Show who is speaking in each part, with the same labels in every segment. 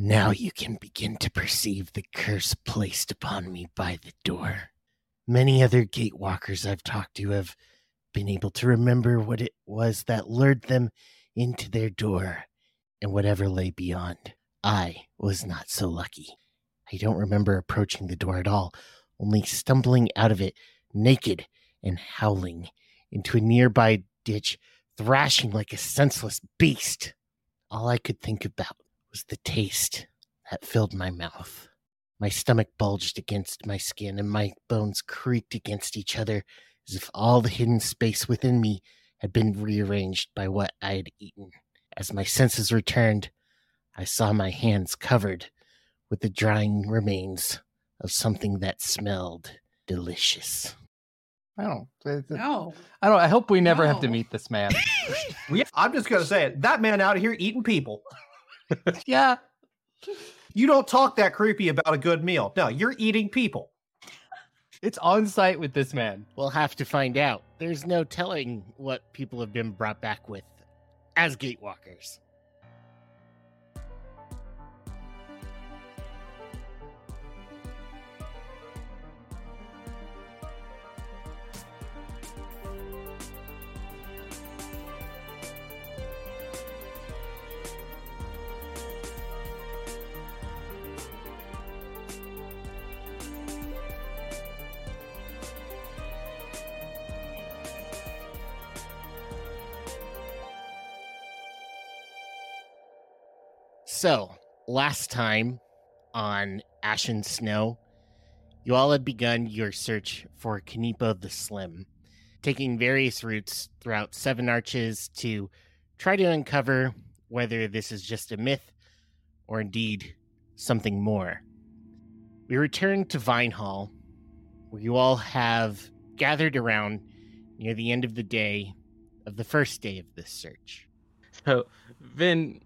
Speaker 1: Now you can begin to perceive the curse placed upon me by the door. Many other gatewalkers I've talked to have been able to remember what it was that lured them into their door and whatever lay beyond. I was not so lucky. I don't remember approaching the door at all, only stumbling out of it naked and howling into a nearby ditch, thrashing like a senseless beast. All I could think about was the taste that filled my mouth. My stomach bulged against my skin, and my bones creaked against each other as if all the hidden space within me had been rearranged by what I had eaten. As my senses returned, I saw my hands covered with the drying remains of something that smelled delicious.
Speaker 2: I don't.
Speaker 3: Uh, no.
Speaker 2: I don't. I hope we never have to meet this man.
Speaker 4: Yeah, I'm just gonna say it. That man out here eating people.
Speaker 2: yeah.
Speaker 4: You don't talk that creepy about a good meal. No, you're eating people.
Speaker 2: It's on site with this man.
Speaker 1: We'll have to find out. There's no telling what people have been brought back with as gatewalkers. So, last time on Ashen Snow, you all had begun your search for Kaneepo the Slim, taking various routes throughout Seven Arches to try to uncover whether this is just a myth or indeed something more. We return to Vine Hall, where you all have gathered around near the end of the day of the first day of this search.
Speaker 5: So Vin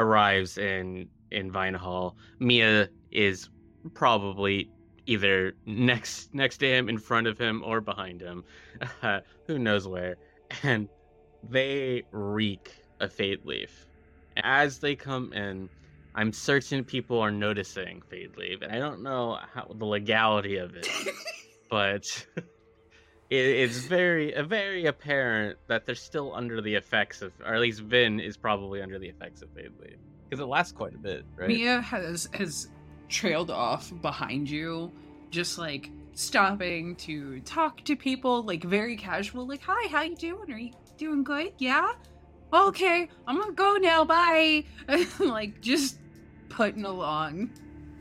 Speaker 5: arrives in in Vine Hall. Mia is probably either next next to him, in front of him, or behind him. who knows where? And they reek of Fade Leaf. As they come in, I'm certain people are noticing Fade Leaf, and I don't know how the legality of it, but it's very uh, very apparent that they're still under the effects of, or at least Vin is probably under the effects of Fade Leaf because it lasts quite a bit, right?
Speaker 3: Mia has has trailed off behind you, just like stopping to talk to people, like very casual, like, "Hi, how you doing? Are you doing good? Yeah, okay, I'm gonna go now. Bye." like just putting along.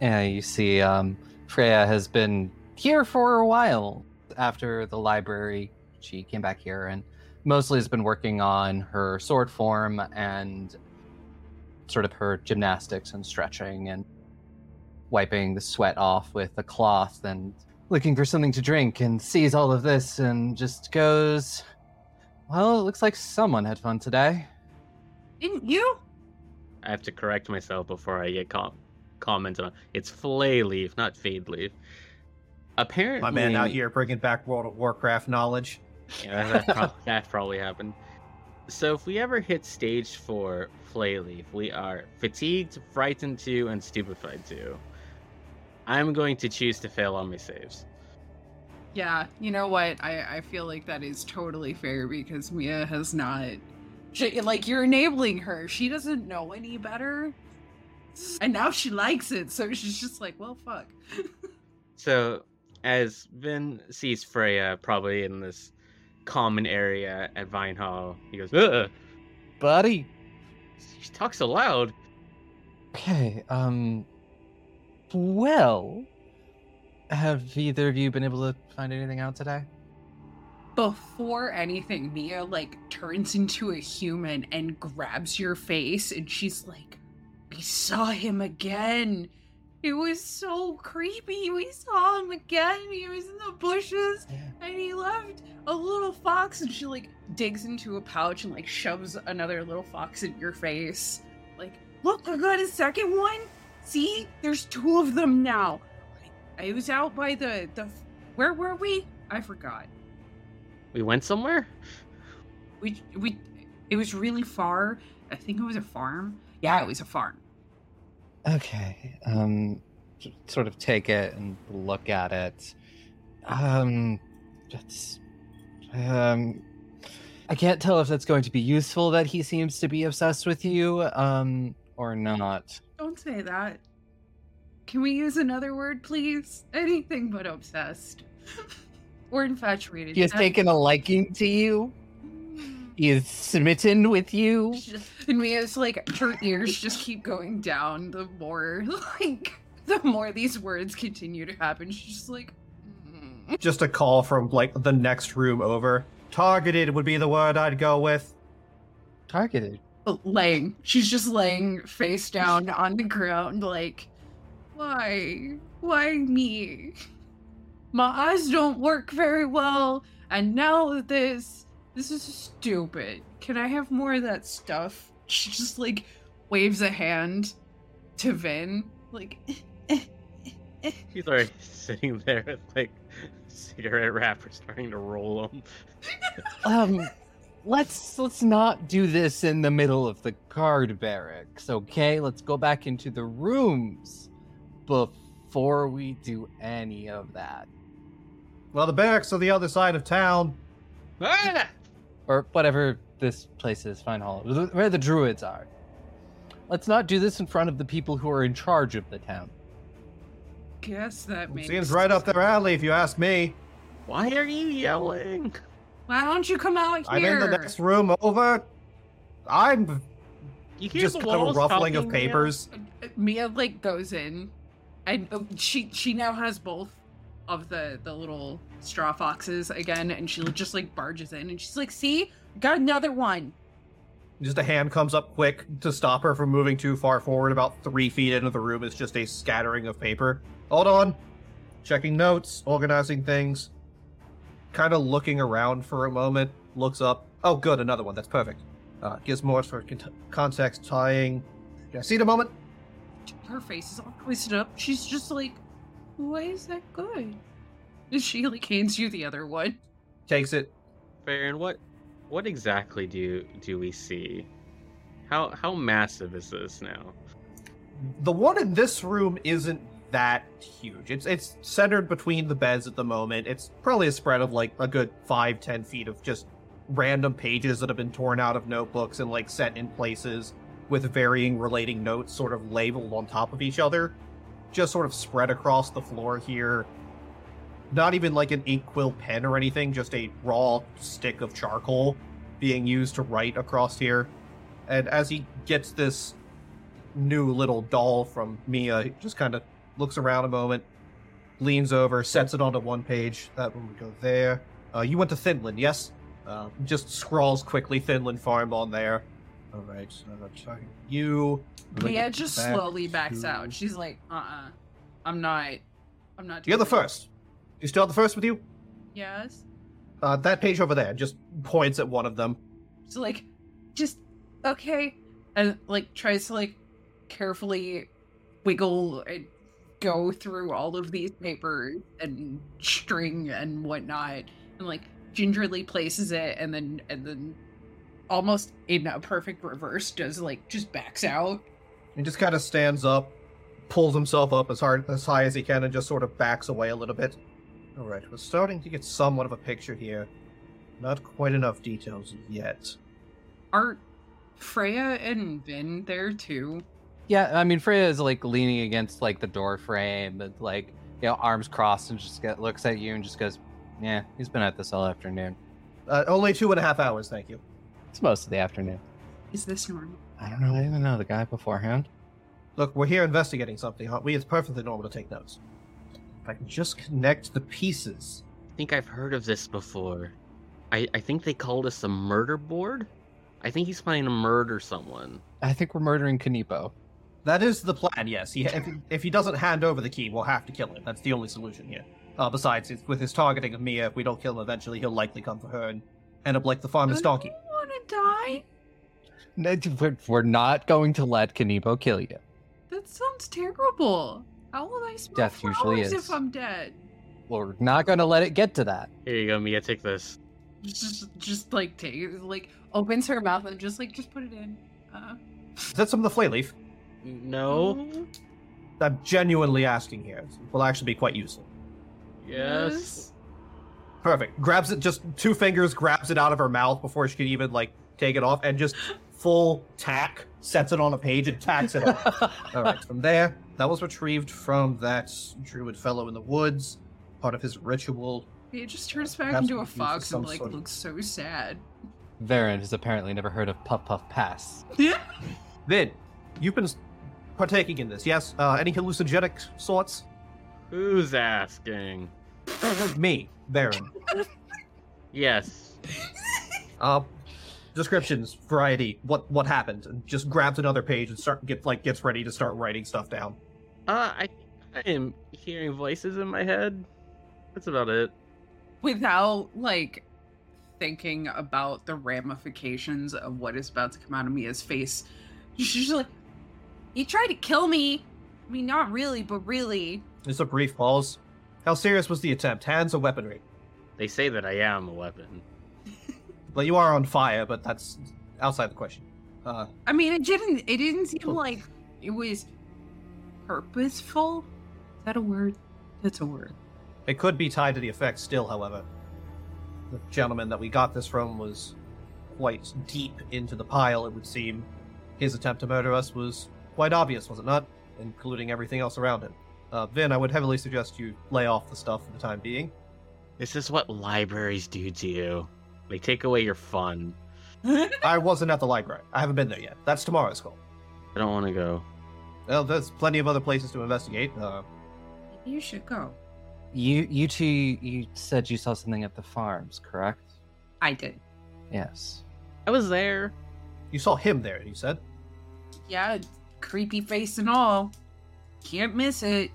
Speaker 2: Yeah, you see, um, Freya has been here for a while. After the library, she came back here and mostly has been working on her sword form and sort of her gymnastics and stretching and wiping the sweat off with a cloth and looking for something to drink and sees all of this and just goes, Well, it looks like someone had fun today.
Speaker 3: Didn't you?
Speaker 5: I have to correct myself before I get com- commented on. It's Flay Leaf, not Fade Leaf. Apparently,
Speaker 4: My man out here bringing back World of Warcraft knowledge.
Speaker 5: Yeah, that, prob- that probably happened. So if we ever hit stage four, Flay Leaf, we are fatigued, frightened two, and stupefied two. I'm going to choose to fail on my saves.
Speaker 3: Yeah, you know what? I I feel like that is totally fair because Mia has not. She, like you're enabling her. She doesn't know any better, and now she likes it. So she's just like, well, fuck.
Speaker 5: So as Vin sees Freya probably in this common area at Vine Hall, he goes, Ugh,
Speaker 2: Buddy.
Speaker 5: she talks so loud.
Speaker 2: Okay, um. Well. Have either of you been able to find anything out today?
Speaker 3: Before anything, Mia like turns into a human and grabs your face, and she's like, "We saw him again. It was so creepy. We saw him again. He was in the bushes." and he left a little fox and she like digs into a pouch and like shoves another little fox in your face like look i got a second one see there's two of them now i was out by the the where were we i forgot
Speaker 5: We went somewhere?
Speaker 3: we we it was really far i think it was a farm yeah it was a farm
Speaker 2: Okay. Um, sort of take it and look at it. Um, that's. Um, I can't tell if that's going to be useful that he seems to be obsessed with you, um, or not.
Speaker 3: Don't say that. Can we use another word, please? Anything but obsessed. or infatuated.
Speaker 2: He has taken a liking to you. He is smitten with you.
Speaker 3: And Mia's like her ears just keep going down the more like the more these words continue to happen. She's just like "Mm."
Speaker 4: Just a call from like the next room over. Targeted would be the word I'd go with.
Speaker 2: Targeted.
Speaker 3: laying. She's just laying face down on the ground, like, why? Why me? My eyes don't work very well, and now this. This is stupid. Can I have more of that stuff? She just like waves a hand to Vin, like.
Speaker 5: He's already sitting there with like cigarette wrapper starting to roll them.
Speaker 2: Um, let's let's not do this in the middle of the guard barracks, okay? Let's go back into the rooms before we do any of that,
Speaker 4: Well, the barracks are the other side of town.
Speaker 5: Ah!
Speaker 2: Or whatever this place is. Vine Hall, where the druids are. Let's not do this in front of the people who are in charge of the town.
Speaker 3: Guess that makes
Speaker 4: Seems right up their alley, if you ask me.
Speaker 5: Why are you yelling?
Speaker 3: Why don't you come out here?
Speaker 4: I'm in the next room over. I'm
Speaker 5: You hear
Speaker 4: just
Speaker 5: the
Speaker 4: kind of a ruffling of
Speaker 5: talking, Mia?
Speaker 4: papers.
Speaker 3: Mia like goes in, and uh, she she now has both of the the little straw foxes again, and she just like barges in, and she's like, "See, got another one."
Speaker 4: Just a hand comes up quick to stop her from moving too far forward. About three feet into the room is just a scattering of paper. Hold on. Checking notes, organizing things. Kind of looking around for a moment. Looks up. Oh, good, another one. That's perfect. Uh, gives more for con- context tying. Yeah, see it a moment?
Speaker 3: Her face is all twisted up. She's just like, "Why is that good?" And she like hands you the other one.
Speaker 4: Takes it.
Speaker 5: Varren, what what exactly do do we see? How how massive is this now?
Speaker 4: The one in this room isn't that huge. It's it's centered between the beds at the moment. It's probably a spread of like a good five, ten feet of just random pages that have been torn out of notebooks and like set in places with varying relating notes sort of labeled on top of each other. Just sort of spread across the floor here. Not even like an ink quill pen or anything, just a raw stick of charcoal being used to write across here. And as he gets this new little doll from Mia. He just kind of looks around a moment, leans over, sets it onto one page. That one would go there. Uh, you went to Finland, yes? Uh, just scrawls quickly Finland Farm on there. All right, so that's talking you.
Speaker 3: Mia just slowly backs
Speaker 4: to-
Speaker 3: out. She's like, "Uh, uh I'm not. I'm not."
Speaker 4: You're the first. You still have the first with you?
Speaker 3: Yes.
Speaker 4: Uh, that page over there just points at one of them.
Speaker 3: So like, just okay, and like tries to like carefully wiggle and go through all of these papers and string and whatnot, and like gingerly places it, and then and then almost in a perfect reverse does like just backs out.
Speaker 4: And just kind of stands up, pulls himself up as hard as high as he can, and just sort of backs away a little bit. All right, we're starting to get somewhat of a picture here. Not quite enough details yet.
Speaker 3: Aren't Freya and Vin there too?
Speaker 2: Yeah, I mean Freya is like leaning against like the door frame, and like you know arms crossed, and just get, looks at you and just goes, "Yeah, he's been at this all afternoon.
Speaker 4: Uh, only two and a half hours, thank you.
Speaker 2: It's most of the afternoon.
Speaker 3: Is this normal?
Speaker 2: I don't know. I even know the guy beforehand.
Speaker 4: Look, we're here investigating something, aren't we? It's perfectly normal to take notes. If I can just connect the pieces.
Speaker 5: I think I've heard of this before. I, I think they called us a murder board. I think he's planning to murder someone.
Speaker 2: I think we're murdering Kaneepo.
Speaker 4: That is the plan, yes. He, if, if he doesn't hand over the key, we'll have to kill him. That's the only solution here. Uh, besides, it's, with his targeting of Mia, if we don't kill him eventually, he'll likely come for her and end up like the farmer's donkey.
Speaker 3: I want to die.
Speaker 2: No, We're, we're not going to let Kaneepo kill you.
Speaker 3: That sounds terrible. How will I smell
Speaker 2: Death usually
Speaker 3: flowers
Speaker 2: is.
Speaker 3: if I'm dead?
Speaker 2: We're not going to let it get to that.
Speaker 5: Here you go, Mia. Take this.
Speaker 3: Just, just like take, it. like opens her mouth and just like, just put it in. Uh,
Speaker 4: Is that some of the flay leaf?
Speaker 5: No.
Speaker 4: I'm genuinely asking here. It will actually be quite useful.
Speaker 5: Yes.
Speaker 4: Perfect. Grabs it, just two fingers, grabs it out of her mouth before she can even like take it off, and just full tack sets it on a page and tacks it off. All right. From there, that was retrieved from that druid fellow in the woods, part of his ritual.
Speaker 3: He just turns back
Speaker 4: Perhaps
Speaker 3: into a
Speaker 4: we could use
Speaker 3: fox and like
Speaker 4: sort of-
Speaker 3: looks so sad.
Speaker 2: Varren has apparently never heard of Puff Puff Pass. Yeah.
Speaker 4: Vin, you've been partaking in this, yes? Uh, any hallucinogenic sorts?
Speaker 5: Who's asking?
Speaker 4: Me, Varren.
Speaker 5: Yes.
Speaker 4: Uh, descriptions, variety, what what happened, and just grabs another page and start get like gets ready to start writing stuff down.
Speaker 5: Uh, I, I am hearing voices in my head. That's about it.
Speaker 3: Without like thinking about the ramifications of what is about to come out of Mia's face, she's just like, "He tried to kill me. I mean, not really, but really."
Speaker 4: There's a brief pause. How serious was the attempt? Hands or weaponry?
Speaker 5: They say that I am a weapon.
Speaker 4: Well, you are on fire, but that's outside the question. Uh,
Speaker 3: I mean, it didn't. It didn't seem like it was purposeful. Is that a word? That's a word.
Speaker 4: it could be tied to the effect still, however. The gentleman that we got this from was quite deep into the pile, it would seem. His attempt to murder us was quite obvious, was it not? Including everything else around him. Uh, Vin, I would heavily suggest you lay off the stuff for the time being.
Speaker 5: This is what libraries do to you. They take away your fun.
Speaker 4: I wasn't at the library. I haven't been there yet. That's tomorrow's call.
Speaker 5: I don't want to go.
Speaker 4: Well, there's plenty of other places to investigate. Uh,
Speaker 3: you should go.
Speaker 2: You you two you said you saw something at the farms, correct?
Speaker 3: I did.
Speaker 2: Yes.
Speaker 5: I was there.
Speaker 4: you saw him there, you said?
Speaker 3: Yeah, creepy face and all. Can't miss it.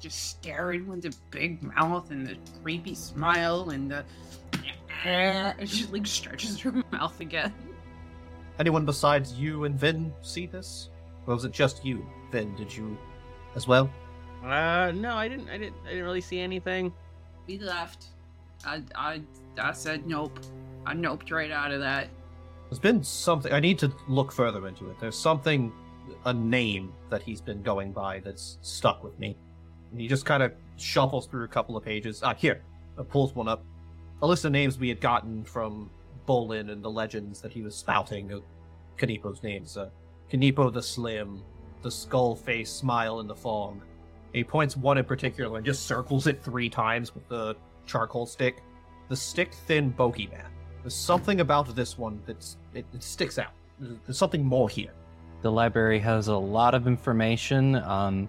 Speaker 3: Just staring with the big mouth and the creepy smile and the. And she like stretches her mouth again.
Speaker 4: Anyone besides you and Vin see this? Or was it just you, Vin? Did you as well?
Speaker 5: Uh, no, I didn't. I didn't. I didn't really see anything.
Speaker 3: We left. I I I said nope. I noped right out of that.
Speaker 4: There's been something. I need to look further into it. There's something, a name that he's been going by that's stuck with me. And he just kind of shuffles through a couple of pages. Ah, here. Uh, pulls one up. A list of names we had gotten from Bolin and the legends that he was spouting of Kaneepo's names. Uh, Kaneepo the Slim, the skull face smile in the fog. He points one in particular and just circles it three times with the charcoal stick. The stick thin bogeyman. There's something about this one that's it, it sticks out. There's something more here.
Speaker 2: The library has a lot of information. Um,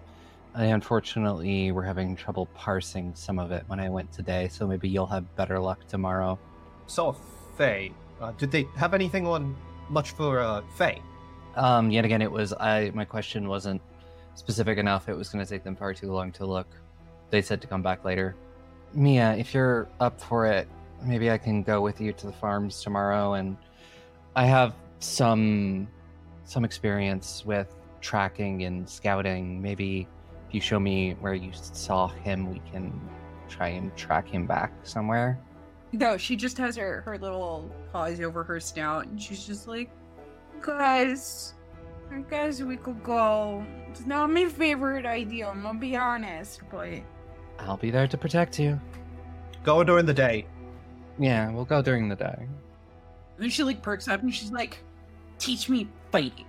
Speaker 2: I unfortunately we're having trouble parsing some of it when I went today, so maybe you'll have better luck tomorrow.
Speaker 4: So, Fae. Uh, did they have anything on much for uh, Fae?
Speaker 2: Um, yet again, it was I. My question wasn't specific enough. It was going to take them far too long to look. They said to come back later. Mia, if you're up for it, maybe I can go with you to the farms tomorrow. And I have some some experience with tracking and scouting. Maybe if you show me where you saw him, we can try and track him back somewhere.
Speaker 3: No, she just has her her little paws over her snout, and she's just like, "Guys, I guess we could go. It's not my favorite idea. I'm gonna be honest, but
Speaker 2: I'll be there to protect you.
Speaker 4: Go during the day.
Speaker 2: Yeah, we'll go during the day.
Speaker 3: then she like perks up and she's like, "Teach me fighting."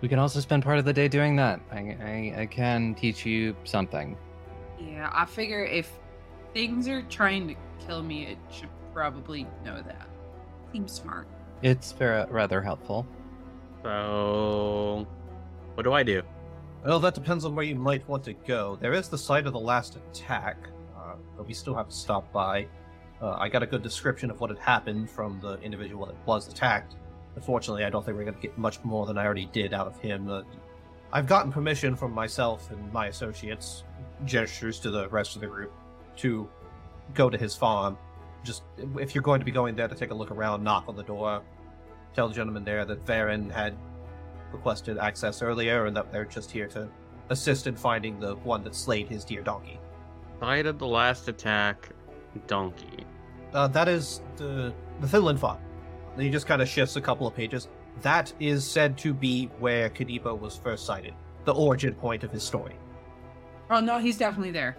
Speaker 2: We can also spend part of the day doing that. I, I, I can teach you something.
Speaker 3: Yeah, I figure if things are trying to kill me, it should probably know that. Seems smart.
Speaker 2: It's ver- rather helpful.
Speaker 5: So, what do I do?
Speaker 4: Well, that depends on where you might want to go. There is the site of the last attack, uh, but we still have to stop by. Uh, I got a good description of what had happened from the individual that was attacked. Unfortunately, I don't think we're going to get much more than I already did out of him. Uh, I've gotten permission from myself and my associates, gestures to the rest of the group, to go to his farm. Just if you're going to be going there to take a look around, knock on the door, tell the gentleman there that Varren had requested access earlier and that they're just here to assist in finding the one that slayed his dear donkey.
Speaker 5: Site of the last attack, donkey.
Speaker 4: Uh, that is the the Finland farm. Then he just kind of shifts a couple of pages. That is said to be where Kaneepo was first sighted, the origin point of his story.
Speaker 3: Oh no, he's definitely there.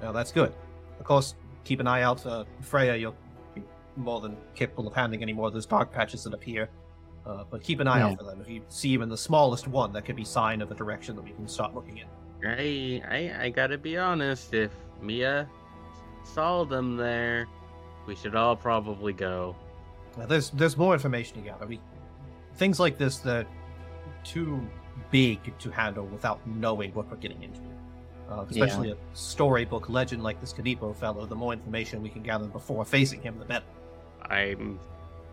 Speaker 4: Well, that's good. Of course, keep an eye out. Uh, Freya, you'll be more than capable of handling any more of those dark patches that appear. Uh, but keep an eye
Speaker 2: Yeah.
Speaker 4: out for them. If you see even the smallest one, that could be sign of a direction that we can start looking in.
Speaker 5: I, I I gotta be honest. If Mia saw them there, we should all probably go.
Speaker 4: Now, there's there's more information to gather. We, things like this, they're too big to handle without knowing what we're getting into. Uh, especially a storybook legend like this Kaneepo fellow. The more information we can gather before facing him, the better.
Speaker 5: I'm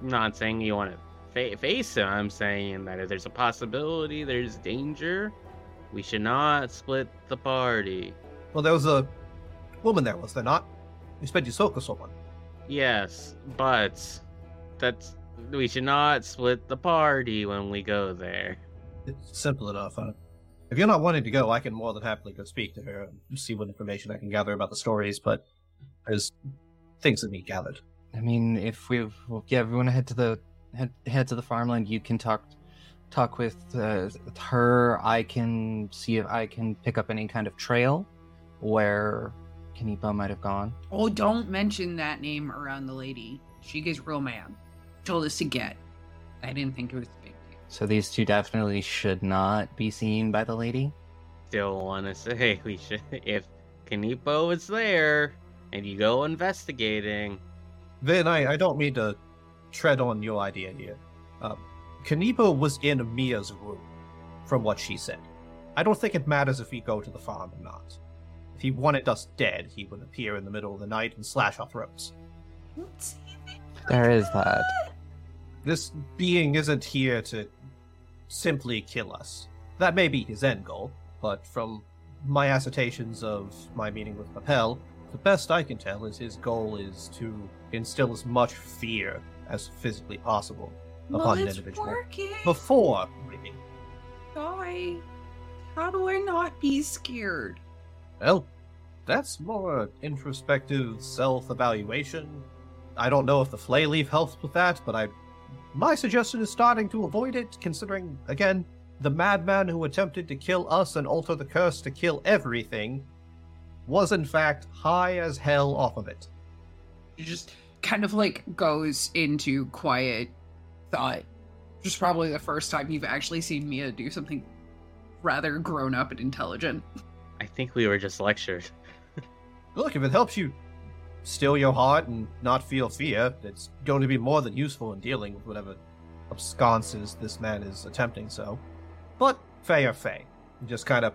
Speaker 5: not saying you want to fa- face him. I'm saying that if there's a possibility, there's danger. We should not split the party.
Speaker 4: Well, there was a woman there, was there not? You spent your soul someone.
Speaker 5: Yes, but that's we should not split the party when we go there.
Speaker 4: It's simple enough. Huh? If you're not wanting to go, I can more than happily go speak to her and see what information I can gather about the stories. But there's things that need gathered.
Speaker 2: I mean, if we, well, yeah, we want to head to the head, head to the farmland. You can talk talk with, uh, with her. I can see if I can pick up any kind of trail where Kaneepo might have gone.
Speaker 3: Oh, don't mention that name around the lady. She gets real mad. Told us to get. I didn't think it was a big deal.
Speaker 2: So these two definitely should not be seen by the lady.
Speaker 5: Still want to say we should if Kaneepo is there and you go investigating.
Speaker 4: Then I, I don't mean to tread on your idea here. Um, Kaneepo was in Mia's room, from what she said. I don't think it matters if we go to the farm or not. If he wanted us dead, he would appear in the middle of the night and slash our throats.
Speaker 2: There is that.
Speaker 4: This being isn't here to simply kill us. That may be his end goal, but from my assertions of my meeting with Papel, the best I can tell is his goal is to instill as much fear as physically possible
Speaker 3: Well,
Speaker 4: upon an individual
Speaker 3: working.
Speaker 4: before leaving.
Speaker 3: Guy, how do I not be scared?
Speaker 4: Well, that's more introspective self-evaluation. I don't know if the flay leaf helps with that, but I my suggestion is starting to avoid it, considering again, the madman who attempted to kill us and alter the curse to kill everything was in fact high as hell off of it.
Speaker 3: She just kind of like goes into quiet thought. Just probably the first time you've actually seen Mia do something rather grown up and intelligent.
Speaker 5: I think we were just lectured.
Speaker 4: Look, if it helps you still your heart and not feel fear, it's going to be more than useful in dealing with whatever absconces this man is attempting so. But Fey or Fey. He just kind of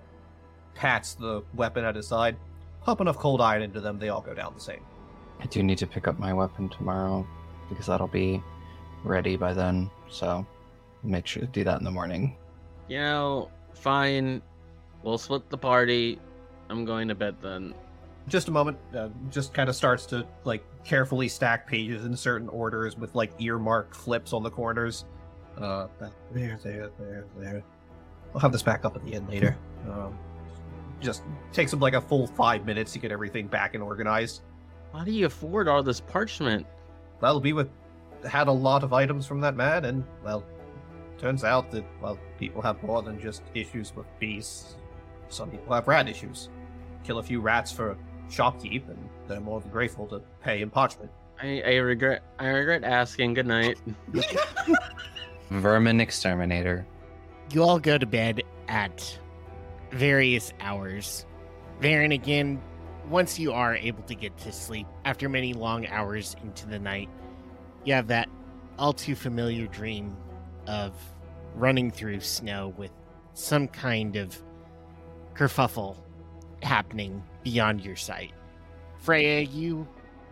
Speaker 4: pats the weapon at his side. Pump enough cold iron into them, they all go down the same.
Speaker 2: I do need to pick up my weapon tomorrow because that'll be ready by then. So make sure to do that in the morning.
Speaker 5: You know, fine. We'll split the party. I'm going to bed then.
Speaker 4: Just a moment, uh, just kind of starts to like carefully stack pages in certain orders with like earmarked flips on the corners. Uh, back there, there, there, there. I'll have this back up at the end later. Um, just takes him like a full five minutes to get everything back and organized.
Speaker 5: How do you afford all this parchment?
Speaker 4: That'll be what had a lot of items from that man, and well, turns out that well, people have more than just issues with beasts. Some people have rat issues. Kill a few rats for shopkeep, and they're more than grateful to pay in parchment.
Speaker 5: I, I regret I regret asking. Good night.
Speaker 2: Vermin exterminator.
Speaker 1: You all go to bed at various hours. Varren, again, once you are able to get to sleep after many long hours into the night, you have that all too familiar dream of running through snow with some kind of kerfuffle happening beyond your sight. Freya, you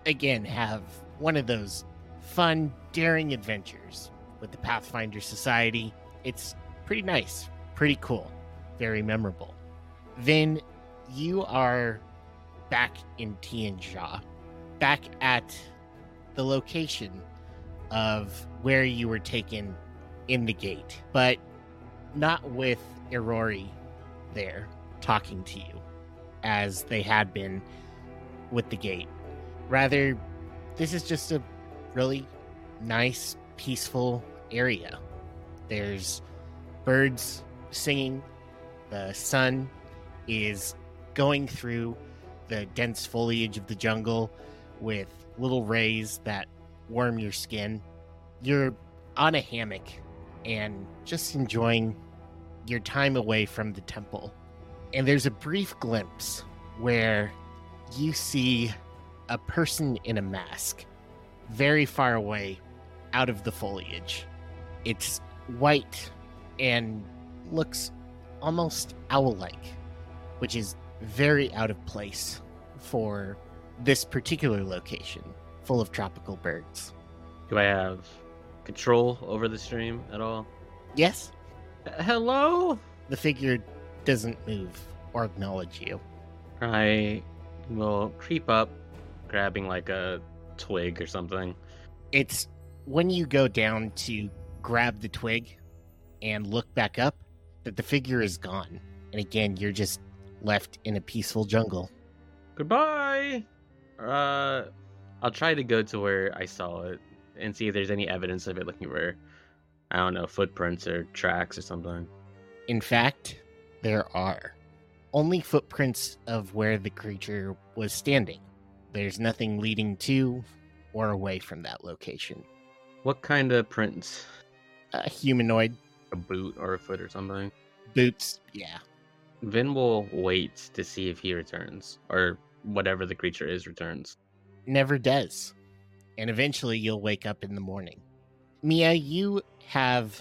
Speaker 1: again have one of those fun, daring adventures with the Pathfinder Society. It's pretty nice, pretty cool, very memorable. Then you are back in Tian Xia, back at the location of where you were taken in the gate, but not with Irori there talking to you as they had been with the gate. Rather, this is just a really nice, peaceful area. There's birds singing. The sun is going through the dense foliage of the jungle with little rays that warm your skin. You're on a hammock and just enjoying your time away from the temple. And there's a brief glimpse where you see a person in a mask very far away out of the foliage. It's white and looks almost owl like, which is very out of place for this particular location full of tropical birds.
Speaker 5: Do I have control over the stream at all?
Speaker 1: Yes,
Speaker 5: Uh, Hello?
Speaker 1: the figure doesn't move or acknowledge you.
Speaker 5: I will creep up, grabbing like a twig or something.
Speaker 1: It's when you go down to grab the twig and look back up that the figure is gone. And again, you're just left in a peaceful jungle.
Speaker 5: Goodbye. Uh, I'll try to go to where I saw it and see if there's any evidence of it, looking for, I don't know, footprints or tracks or something.
Speaker 1: In fact, there are only footprints of where the creature was standing. There's nothing leading to or away from that location.
Speaker 5: What kind of prints?
Speaker 1: A humanoid,
Speaker 5: A boot or a foot or something?
Speaker 1: boots, yeah.
Speaker 5: Vin will wait to see if he returns or whatever the creature is returns.
Speaker 1: never does. And eventually you'll wake up in the morning. Mia, you have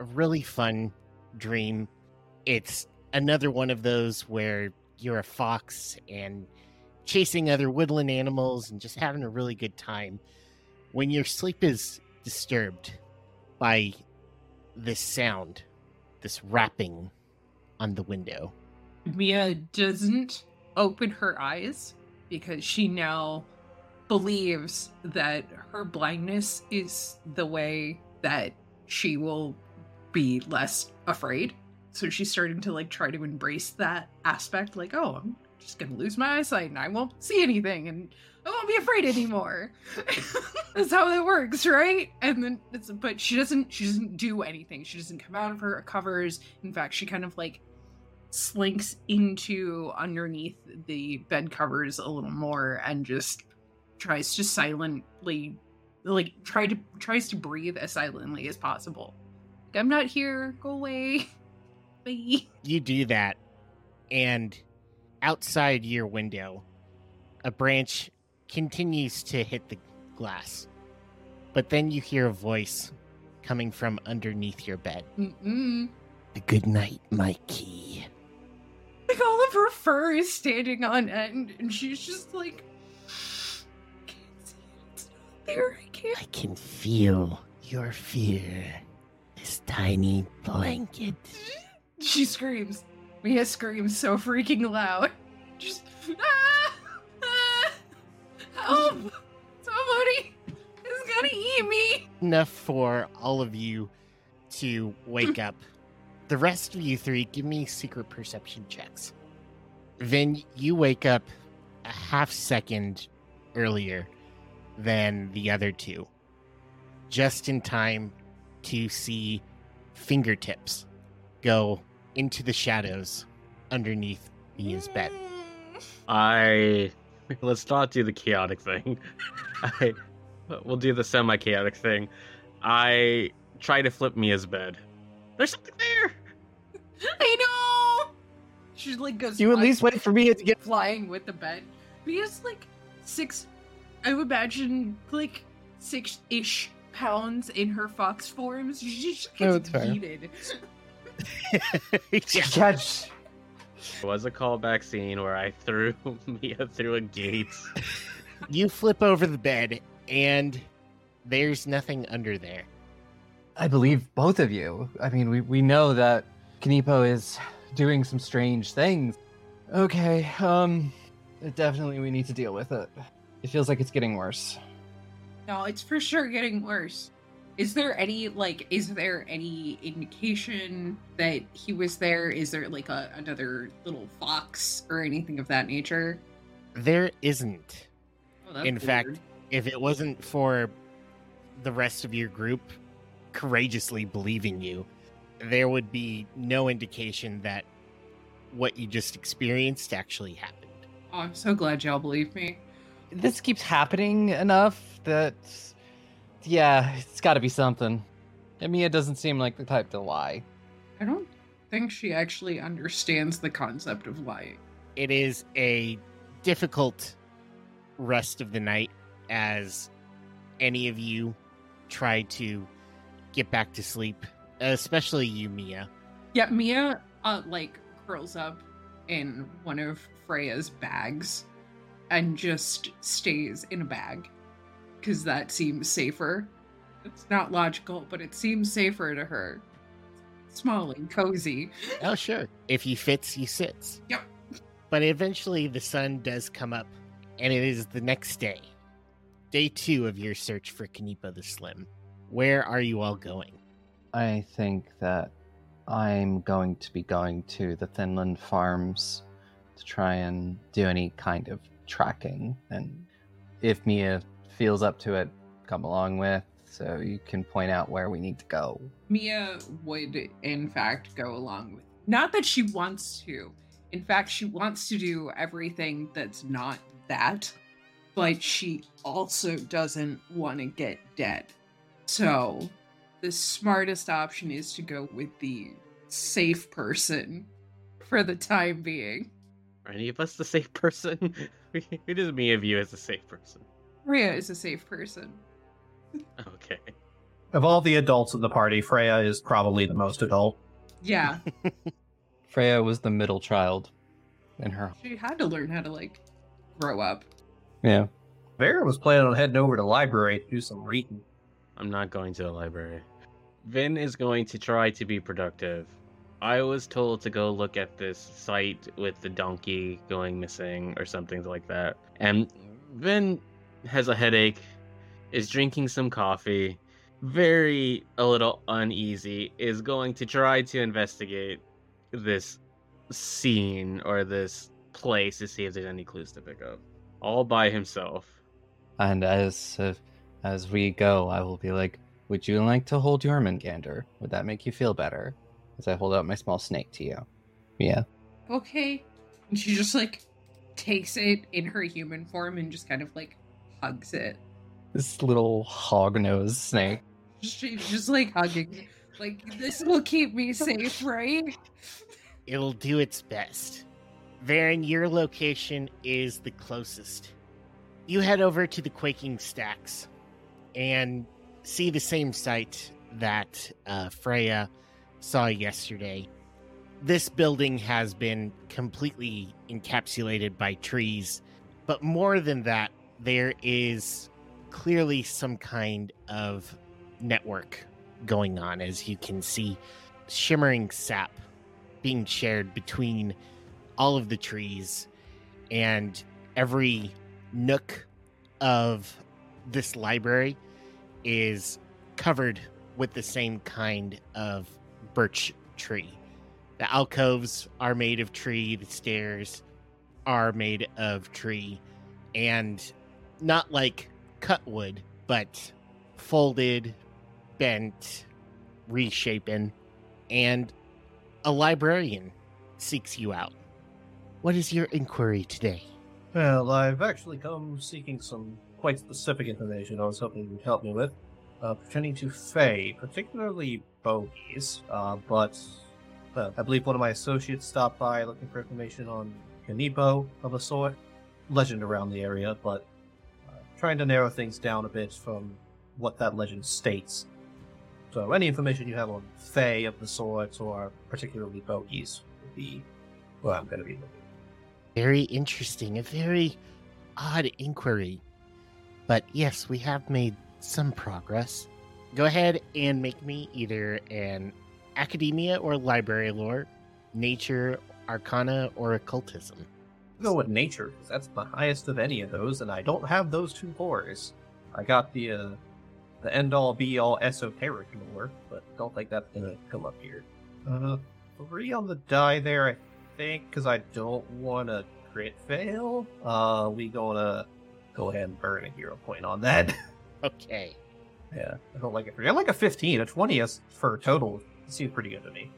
Speaker 1: a really fun dream. It's another one of those where you're a fox and chasing other woodland animals and just having a really good time. When your sleep is disturbed by this sound, this rapping on the window.
Speaker 3: Mia doesn't open her eyes because she now believes that her blindness is the way that she will be less afraid. So she's starting to like try to embrace that aspect like, oh, I'm just going to lose my eyesight and I won't see anything and I won't be afraid anymore. That's how it works, right? And then it's but she doesn't she doesn't do anything. She doesn't come out of her covers. In fact, she kind of like slinks into underneath the bed covers a little more and just tries to silently like try to tries to breathe as silently as possible. I'm not here. Go away. Bye.
Speaker 1: you do that and outside your window a branch continues to hit the glass but then you hear a voice coming from underneath your bed
Speaker 3: Mm-mm.
Speaker 1: good night mikey
Speaker 3: Like all of her fur is standing on end, and she's just like, I can't see it. It's not there. I can't.
Speaker 1: i can feel your fear this tiny blanket
Speaker 3: She screams. Mia screams so freaking loud. Just ah, ah, help! Somebody is gonna eat me.
Speaker 1: enough for all of you to wake up the rest of you three give me secret perception checks Vin, you wake up a half second earlier than the other two, just in time to see fingertips go into the shadows underneath Mia's bed.
Speaker 5: I let's not do the chaotic thing. I we'll do the semi-chaotic thing. I try to flip Mia's bed. There's something there.
Speaker 3: I know. She like goes.
Speaker 2: You at least wait for me to get.
Speaker 3: flying with the bed. Mia's like six. I would imagine like six ish pounds in her fox forms. She just
Speaker 2: No,
Speaker 3: gets
Speaker 2: it's fair.
Speaker 1: Yeah.
Speaker 2: Catch.
Speaker 5: It was a callback scene where I threw Mia through a gate.
Speaker 1: You flip over the bed, and there's nothing under there.
Speaker 2: I believe both of you. I mean, we, we know that Kaneepo is doing some strange things. Okay, um, definitely we need to deal with it. It feels like it's getting worse.
Speaker 3: No, it's for sure getting worse. Is there any like? Is there any indication that he was there? Is there like a another little fox or anything of that nature?
Speaker 1: There isn't.
Speaker 3: Oh, that's
Speaker 1: In fact, if it wasn't for the rest of your group courageously believing you, there would be no indication that what you just experienced actually happened.
Speaker 3: Oh, I'm so glad y'all believe me.
Speaker 2: This keeps happening enough that, yeah, it's got to be something. And Mia doesn't seem like the type to lie.
Speaker 3: I don't think she actually understands the concept of lying.
Speaker 1: It is a difficult rest of the night as any of you try to get back to sleep, especially you, Mia.
Speaker 3: Yeah, Mia uh like curls up in one of Freya's bags and just stays in a bag because that seems safer. It's not logical, but it seems safer to her. Small and cozy.
Speaker 1: Oh, sure. If he fits, he sits.
Speaker 3: Yep.
Speaker 1: But eventually the sun does come up, and it is the next day. Day two of your search for Kaneepo the Slim. Where are you all going?
Speaker 2: I think that I'm going to be going to the Thinland Farms to try and do any kind of tracking. And if Mia feels up to it, come along with so you can point out where we need to go.
Speaker 3: Mia would, in fact, go along with. Not that she wants to. In fact, she wants to do everything that's not that, but she also doesn't want to get dead. So, the smartest option is to go with the safe person for the time being.
Speaker 5: Are any of us the safe person? Who does me of you as a safe person?
Speaker 3: Rhea is a safe person.
Speaker 5: Okay.
Speaker 4: Of all the adults in the party, Freya is probably the most adult.
Speaker 3: Yeah,
Speaker 2: Freya was the middle child in her.
Speaker 3: she had to learn how to, like, grow up.
Speaker 2: Yeah.
Speaker 4: Varren was planning on heading over to the library to do some reading.
Speaker 5: I'm not going to the library. Vin is going to try to be productive. I was told to go look at this site with the donkey going missing or something like that. And Vin has a headache, is drinking some coffee, very a little uneasy, is going to try to investigate this scene or this place to see if there's any clues to pick up. All by himself.
Speaker 2: And as uh, as we go, I will be like, "Would you like to hold Jormungandr? Would that make you feel better?" As I hold out my small snake to you. Yeah.
Speaker 3: okay. And she just like takes it in her human form and just kind of like hugs it.
Speaker 2: This little hog-nosed snake.
Speaker 3: She's just like hugging. Like this will keep me safe, right?
Speaker 1: It'll do its best. Varren, your location is the closest. You head over to the Quaking Stacks and see the same sight that uh, Freya saw yesterday. This building has been completely encapsulated by trees, but more than that, there is clearly some kind of network going on, as you can see shimmering sap being shared between all of the trees and every nook of this library is covered with the same kind of birch tree. The alcoves are made of tree, the stairs are made of tree, and not like cut wood, but folded, bent, reshapen, and a librarian seeks you out. What is your inquiry today?
Speaker 4: Well, I've actually come seeking some quite specific information I was hoping you'd help me with, uh, pertaining to Fae, particularly bogies. Uh, but uh, I believe one of my associates stopped by looking for information on Kaneepo of a sort, legend around the area, but uh, trying to narrow things down a bit from what that legend states. So, any information you have on Fae of the sort, or particularly bogies, would be what I'm going to be looking.
Speaker 1: Very interesting, a very odd inquiry. But yes, we have made some progress. Go ahead and make me either an academia or library lore, nature, arcana, or occultism.
Speaker 4: go with nature because that's the highest of any of those, and I don't have those two lores. I got the uh, the end all be all esoteric lore, but don't think that's gonna come up here. Uh, three on the die there, I think, because I don't want to crit fail. Uh, we gonna go ahead and burn a hero point on that.
Speaker 1: Okay.
Speaker 4: yeah, I don't like it. I like a fifteen, a twenty is for total. Seems pretty good to me.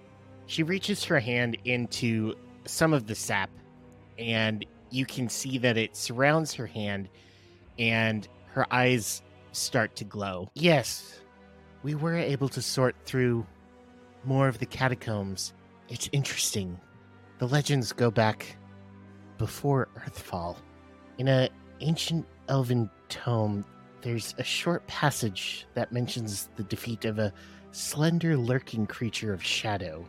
Speaker 1: She reaches her hand into some of the sap, and you can see that it surrounds her hand, and her eyes start to glow. Yes, we were able to sort through more of the catacombs. It's interesting. The legends go back before Earthfall. In a ancient elven tome, there's a short passage that mentions the defeat of a slender lurking creature of shadow.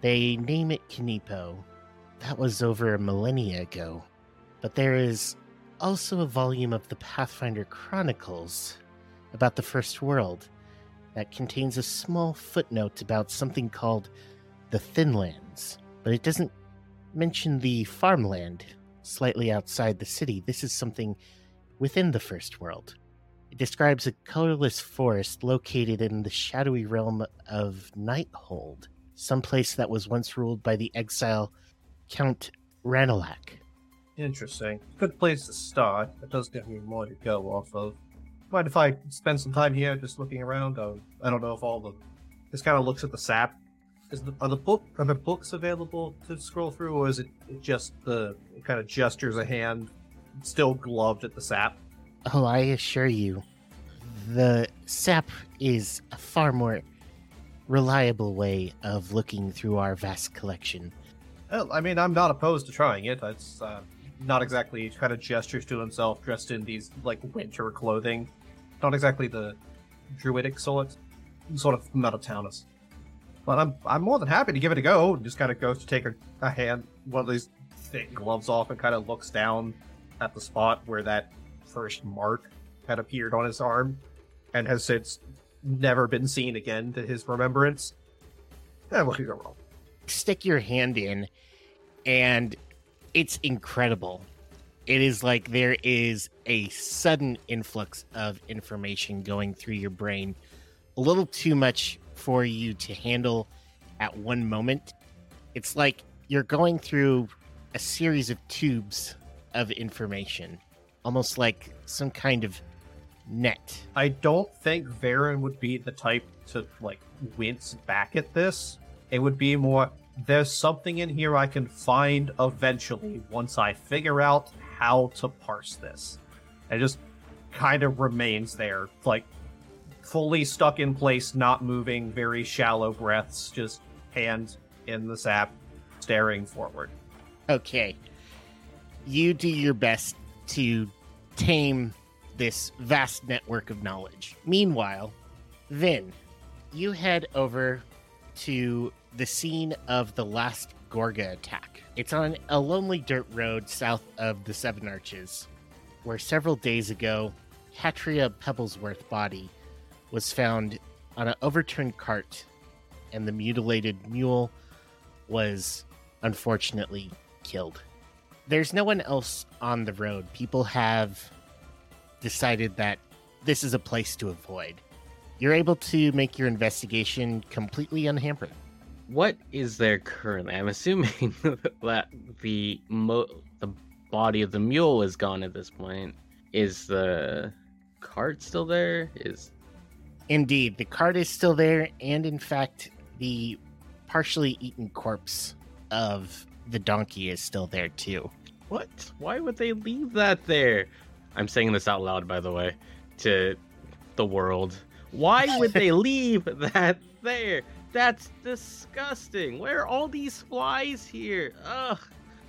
Speaker 1: They name it Kaneepo. That was over a millennia ago. But there is also a volume of the Pathfinder Chronicles about the First World that contains a small footnote about something called the Thinlands, but it doesn't mention the farmland slightly outside the city. This is something within the First World. It describes a colorless forest located in the shadowy realm of Nighthold, some place that was once ruled by the exile Count Ranalc.
Speaker 4: Interesting. Good place to start. That does give me more to go off of. Mind if I spend some time here just looking around? Uh, I don't know if all the. This kind of looks at the sap. Is the, are the book are the books available to scroll through, or is it just the it kind of gestures a hand, still gloved at the sap?
Speaker 1: Oh, I assure you, the sap is a far more reliable way of looking through our vast collection.
Speaker 4: Well, I mean, I'm not opposed to trying it. It's uh, not exactly kind of gestures to himself, dressed in these like winter clothing. Not exactly the druidic sort, sort of Metatonus. But I'm I'm more than happy to give it a go. Just kind of goes to take a, a hand, one of these thick gloves off, and kind of looks down at the spot where that first mark had appeared on his arm, and has since never been seen again to his remembrance. Could go wrong?
Speaker 1: Stick your hand in, and it's incredible. It is like there is a sudden influx of information going through your brain, a little too much for you to handle at one moment. It's like you're going through a series of tubes of information, almost like some kind of net.
Speaker 4: I don't think Varren would be the type to like wince back at this. It would be more there's something in here I can find eventually once I figure out how to parse this. It just kind of remains there, like fully stuck in place, not moving, very shallow breaths, just hand in the sap, staring forward.
Speaker 1: Okay. You do your best to tame this vast network of knowledge. Meanwhile, Vin, you head over to the scene of the last Gorga attack. It's on a lonely dirt road south of the Seven Arches, where several days ago, Hatria Pebblesworth's body was found on an overturned cart, and the mutilated mule was unfortunately killed. There's no one else on the road. People have decided that this is a place to avoid. You're able to make your investigation completely unhampered.
Speaker 5: What is there currently? I'm assuming that the mo- the body of the mule is gone at this point. Is the cart still there? Is
Speaker 1: Indeed, the cart is still there, and in fact, the partially eaten corpse of the donkey is still there too.
Speaker 5: what? Why would they leave that there? I'm saying this out loud, by the way, to the world. Why would they leave that there? That's disgusting. Where are all these flies here? Ugh.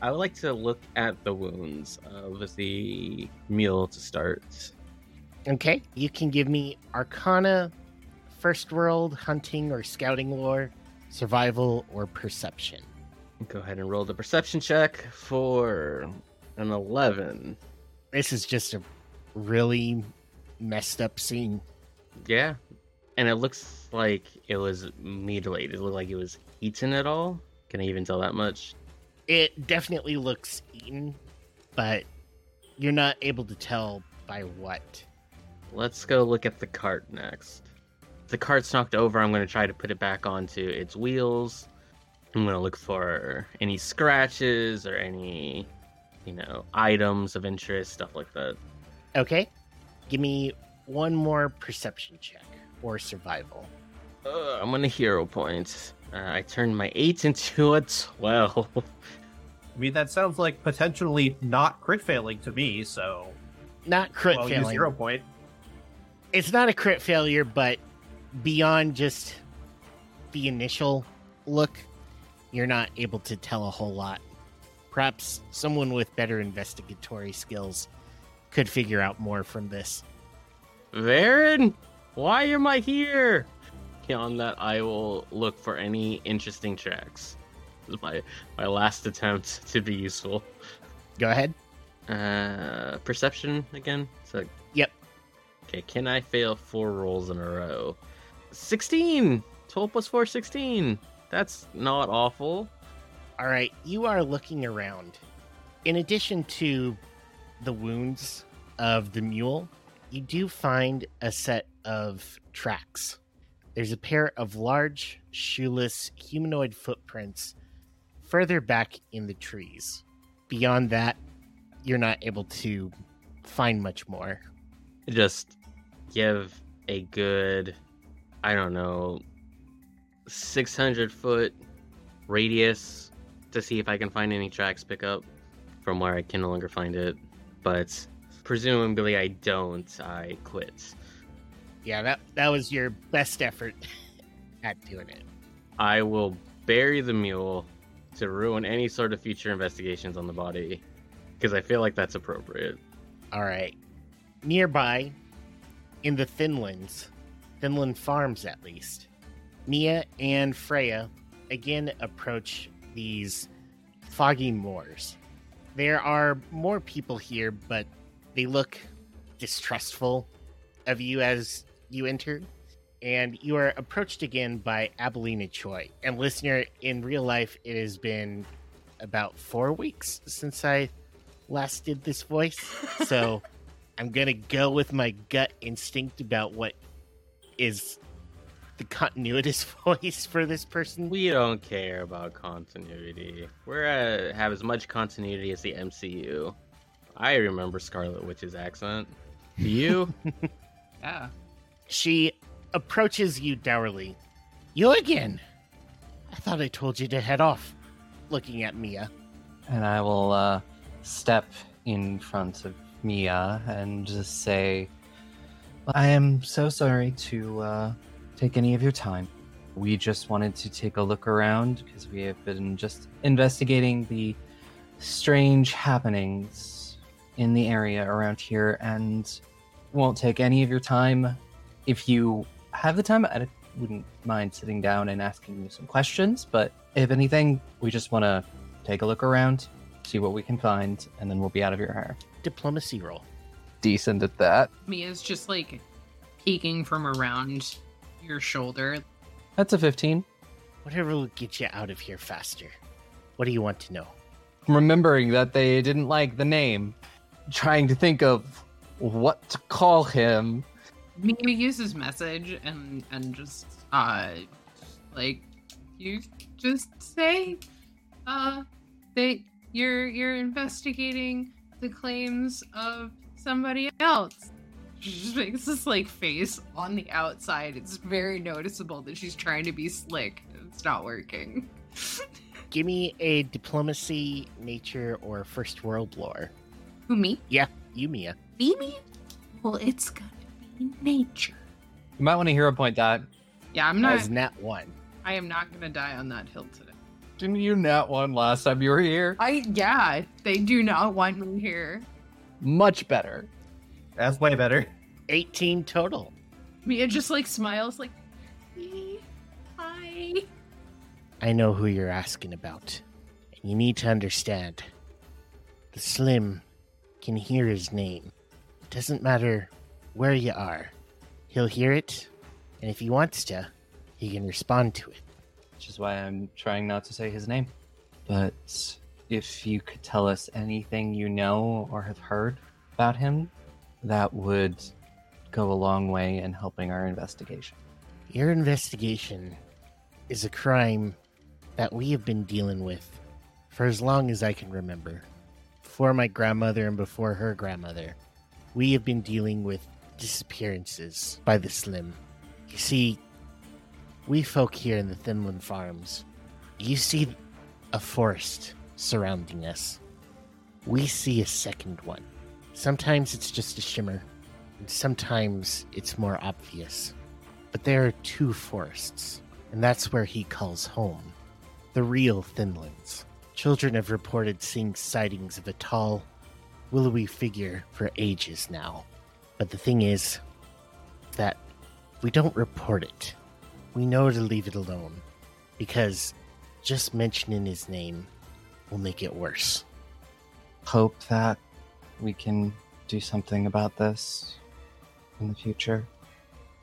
Speaker 5: I would like to look at the wounds of the mule to start.
Speaker 1: Okay, you can give me Arcana, First World, Hunting or Scouting Lore, Survival or Perception.
Speaker 5: Go ahead and roll the perception check for an 11.
Speaker 1: This is just a really messed up scene.
Speaker 5: Yeah. And it looks like it was mutilated. It looked like it was eaten at all. Can I even tell that much?
Speaker 1: It definitely looks eaten, but you're not able to tell by what.
Speaker 5: Let's go look at the cart next. The cart's knocked over, I'm going to try to put it back onto its wheels. I'm going to look for any scratches or any, you know, items of interest, stuff like that.
Speaker 1: Okay, give me one more perception check or survival.
Speaker 5: Uh, I'm going to hero point. Uh, I turned my 8 into a 12.
Speaker 4: I mean, that sounds like potentially not crit failing to me, so.
Speaker 1: Not crit
Speaker 4: well, use
Speaker 1: failing.
Speaker 4: zero point.
Speaker 1: It's not a crit failure, but beyond just the initial look, you're not able to tell a whole lot. Perhaps someone with better investigatory skills could figure out more from this.
Speaker 5: Varren, why am I here? Beyond that, I will look for any interesting tracks. This is my my last attempt to be useful.
Speaker 1: Go ahead.
Speaker 5: Uh, perception again. So.
Speaker 1: Yep.
Speaker 5: Okay, can I fail four rolls in a row? 16! 12 plus 4, 16. That's not awful.
Speaker 1: All right, you are looking around. In addition to the wounds of the mule, you do find a set of tracks. There's a pair of large, shoeless humanoid footprints further back in the trees. Beyond that, you're not able to find much more.
Speaker 5: Just give a good, I don't know, 600 foot radius to see if I can find any tracks pick up from where I can no longer find it. But presumably I don't, I quit.
Speaker 1: Yeah, that that was your best effort at doing it.
Speaker 5: I will bury the mule to ruin any sort of future investigations on the body because I feel like that's appropriate.
Speaker 1: All right. Nearby, in the Thinlands, Thinland Farms at least, Mia and Freya again approach these foggy moors. There are more people here, but they look distrustful of you as you enter. And you are approached again by Abelina Choi. And listener, in real life, it has been about four weeks since I last did this voice. So I'm going to go with my gut instinct about what is the continuous voice for this person.
Speaker 5: We don't care about continuity. We're uh, have as much continuity as the MCU. I remember Scarlet Witch's accent. Do you?
Speaker 3: Yeah.
Speaker 1: She approaches you dourly. You again? I thought I told you to head off. Looking at Mia.
Speaker 2: And I will uh, step in front of Mia and just say, I am so sorry to uh, take any of your time. We just wanted to take a look around because we have been just investigating the strange happenings in the area around here and won't take any of your time. If you have the time, I wouldn't mind sitting down and asking you some questions, but if anything, we just want to take a look around, see what we can find, and then we'll be out of your hair.
Speaker 1: Diplomacy roll.
Speaker 2: Decent at that.
Speaker 3: Mia's just like peeking from around your shoulder.
Speaker 2: That's a 15.
Speaker 1: Whatever will get you out of here faster. What do you want to know?
Speaker 2: Remembering that they didn't like the name, trying to think of what to call him.
Speaker 3: Mia uses message and and just uh like you just say uh that you're you're investigating the claims of somebody else. She just makes this like face on the outside. It's very noticeable that she's trying to be slick. It's not working.
Speaker 1: Give me a diplomacy, nature, or first world lore.
Speaker 3: Who me?
Speaker 1: Yeah, you, Mia.
Speaker 3: Be me? Well, it's gonna be nature.
Speaker 2: You might want to hero point that.
Speaker 3: Yeah, I'm not.
Speaker 1: As nat one.
Speaker 3: I am not gonna die on that hill today.
Speaker 2: Didn't you nat one last time you were here?
Speaker 3: I yeah, they do not want me here.
Speaker 2: Much better.
Speaker 4: That's way better.
Speaker 1: 18 total.
Speaker 3: Mia just like smiles like "Hey, hi.
Speaker 1: I know who you're asking about. And you need to understand. The Slim can hear his name. It doesn't matter where you are. He'll hear it, and if he wants to, he can respond to it.
Speaker 2: Which is why I'm trying not to say his name. But if you could tell us anything you know or have heard about him, that would go a long way in helping our investigation.
Speaker 1: Your investigation is a crime that we have been dealing with for as long as I can remember. Before my grandmother and before her grandmother, we have been dealing with disappearances by the Slim. You see, we folk here in the Thinland Farms, you see a forest surrounding us. We see a second one. Sometimes it's just a shimmer, and sometimes it's more obvious. But there are two forests, and that's where he calls home. The real Thinlands. Children have reported seeing sightings of a tall, willowy figure for ages now. But the thing is that we don't report it. We know to leave it alone because just mentioning his name will make it worse.
Speaker 2: Hope that we can do something about this in the future.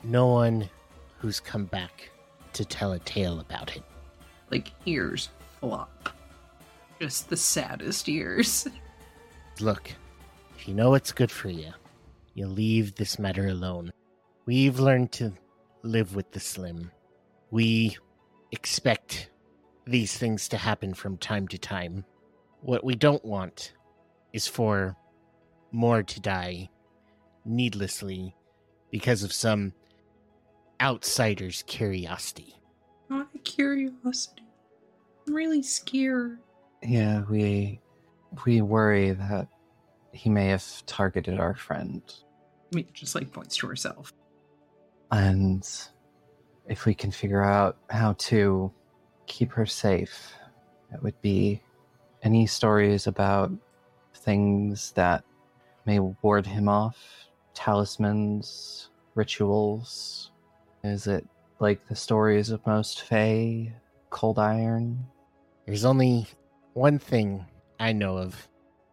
Speaker 1: No one who's come back to tell a tale about it.
Speaker 3: Like ears flop. Just the saddest ears.
Speaker 1: Look, if you know what's good for you, you leave this matter alone. We've learned to live with the slim. We expect these things to happen from time to time. What we don't want is for more to die needlessly because of some outsider's curiosity.
Speaker 3: My curiosity. I'm really scared.
Speaker 2: Yeah, we we worry that he may have targeted our friend.
Speaker 3: Mia just like points to herself.
Speaker 2: And if we can figure out how to keep her safe, that would be any stories about things that may ward him off, talismans, rituals. Is it like the stories of most Fae, Cold Iron?
Speaker 1: There's only one thing I know of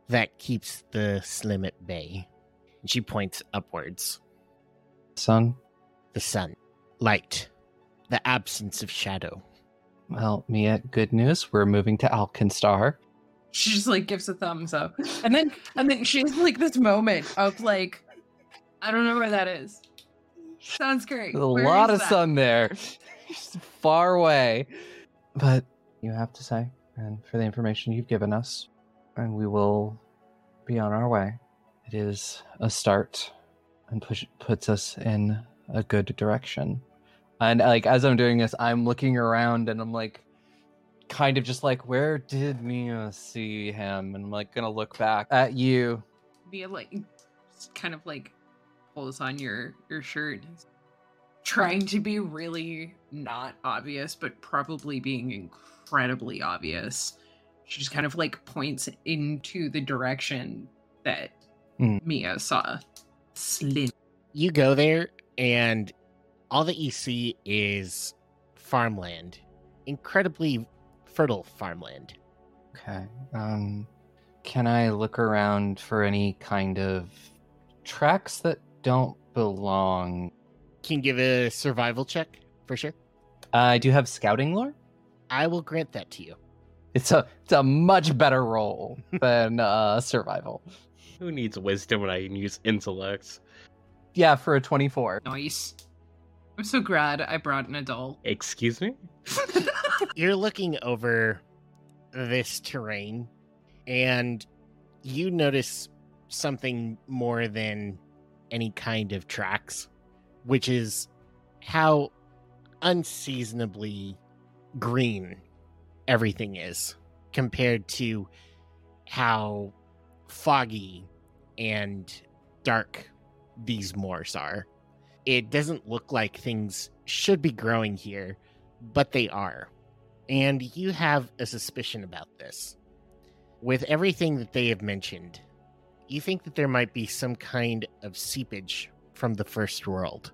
Speaker 1: that keeps the slim at bay. And she points upwards.
Speaker 2: Sun?
Speaker 1: The sun, light, the absence of shadow.
Speaker 2: Well, Mia, good news. We're moving to Alkenstar.
Speaker 3: She just like gives a thumbs up. And then and then she has like this moment of like I don't know where that is. Sounds great.
Speaker 2: There's a
Speaker 3: Where
Speaker 2: lot of
Speaker 3: that?
Speaker 2: sun there. Far away. But you have to say, and for the information you've given us, and we will be on our way. It is a start and push, puts us in a good direction. And like as I'm doing this, I'm looking around and I'm like kind of just like, where did Mia see him? And I'm like gonna look back at you.
Speaker 3: Via like just kind of like pulls on your your shirt trying to be really not obvious but probably being incredibly obvious she just kind of like points into the direction that
Speaker 2: Hmm.
Speaker 3: mia saw slim
Speaker 1: You go there, and all that you see is farmland. Incredibly fertile farmland.
Speaker 2: Okay. Um, can I look around for any kind of tracks that don't belong?
Speaker 1: Can give a survival check for sure?
Speaker 2: I do have scouting lore.
Speaker 1: I will grant that to you.
Speaker 2: It's a it's a much better roll than uh, survival.
Speaker 5: Who needs wisdom when I can use intellect?
Speaker 2: Yeah, for a twenty-four.
Speaker 3: nice i'm so glad i brought an adult
Speaker 5: Excuse me?
Speaker 1: You're looking over this terrain, and you notice something more than any kind of tracks, which is how unseasonably green everything is compared to how foggy and dark these moors are. It doesn't look like things should be growing here, but they are. And you have a suspicion about this. With everything that they have mentioned, you think that there might be some kind of seepage from the first world.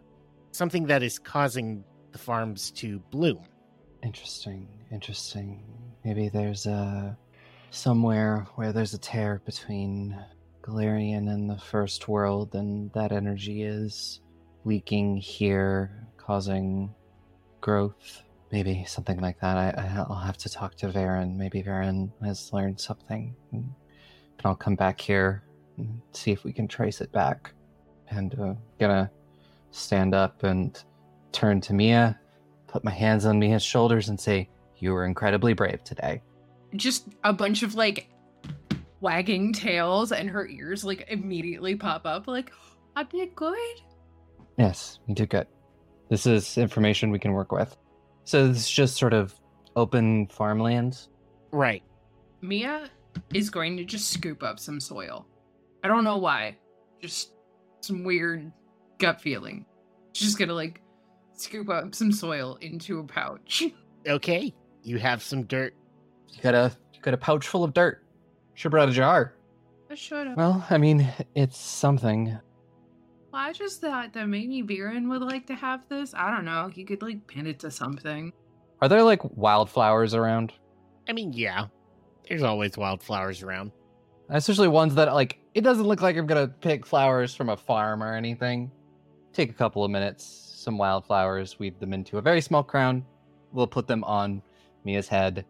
Speaker 1: Something that is causing the farms to bloom.
Speaker 2: Interesting. Interesting. Maybe there's a somewhere where there's a tear between Golarion and the first world, and that energy is leaking here, causing growth. Maybe something like that. I, I- I'll have to talk to Varren. Maybe Varren has learned something. And I'll come back here and see if we can trace it back. And uh, gonna stand up and turn to Mia, put my hands on Mia's shoulders, and say, "You were incredibly brave today."
Speaker 3: just a bunch of like wagging tails and her ears like immediately pop up like i did good
Speaker 2: Yes, you did good. This is information we can work with. So this is just sort of open farmland.
Speaker 1: Right.
Speaker 3: Mia is going to just scoop up some soil. I don't know why. Just some weird gut feeling. She's just gonna like scoop up some soil into a pouch.
Speaker 1: Okay, you have some dirt.
Speaker 2: You got a you got a pouch full of dirt. Should brought a jar.
Speaker 3: I should have.
Speaker 2: Well, I mean, it's something.
Speaker 3: Well, I just thought that maybe Varren would like to have this. I don't know. You could like pin it to something.
Speaker 2: Are there like wildflowers around?
Speaker 1: I mean, yeah, there's always wildflowers around.
Speaker 2: Especially ones that like it doesn't look like I'm gonna pick flowers from a farm or anything. Take a couple of minutes, some wildflowers, weave them into a very small crown. We'll put them on Mia's head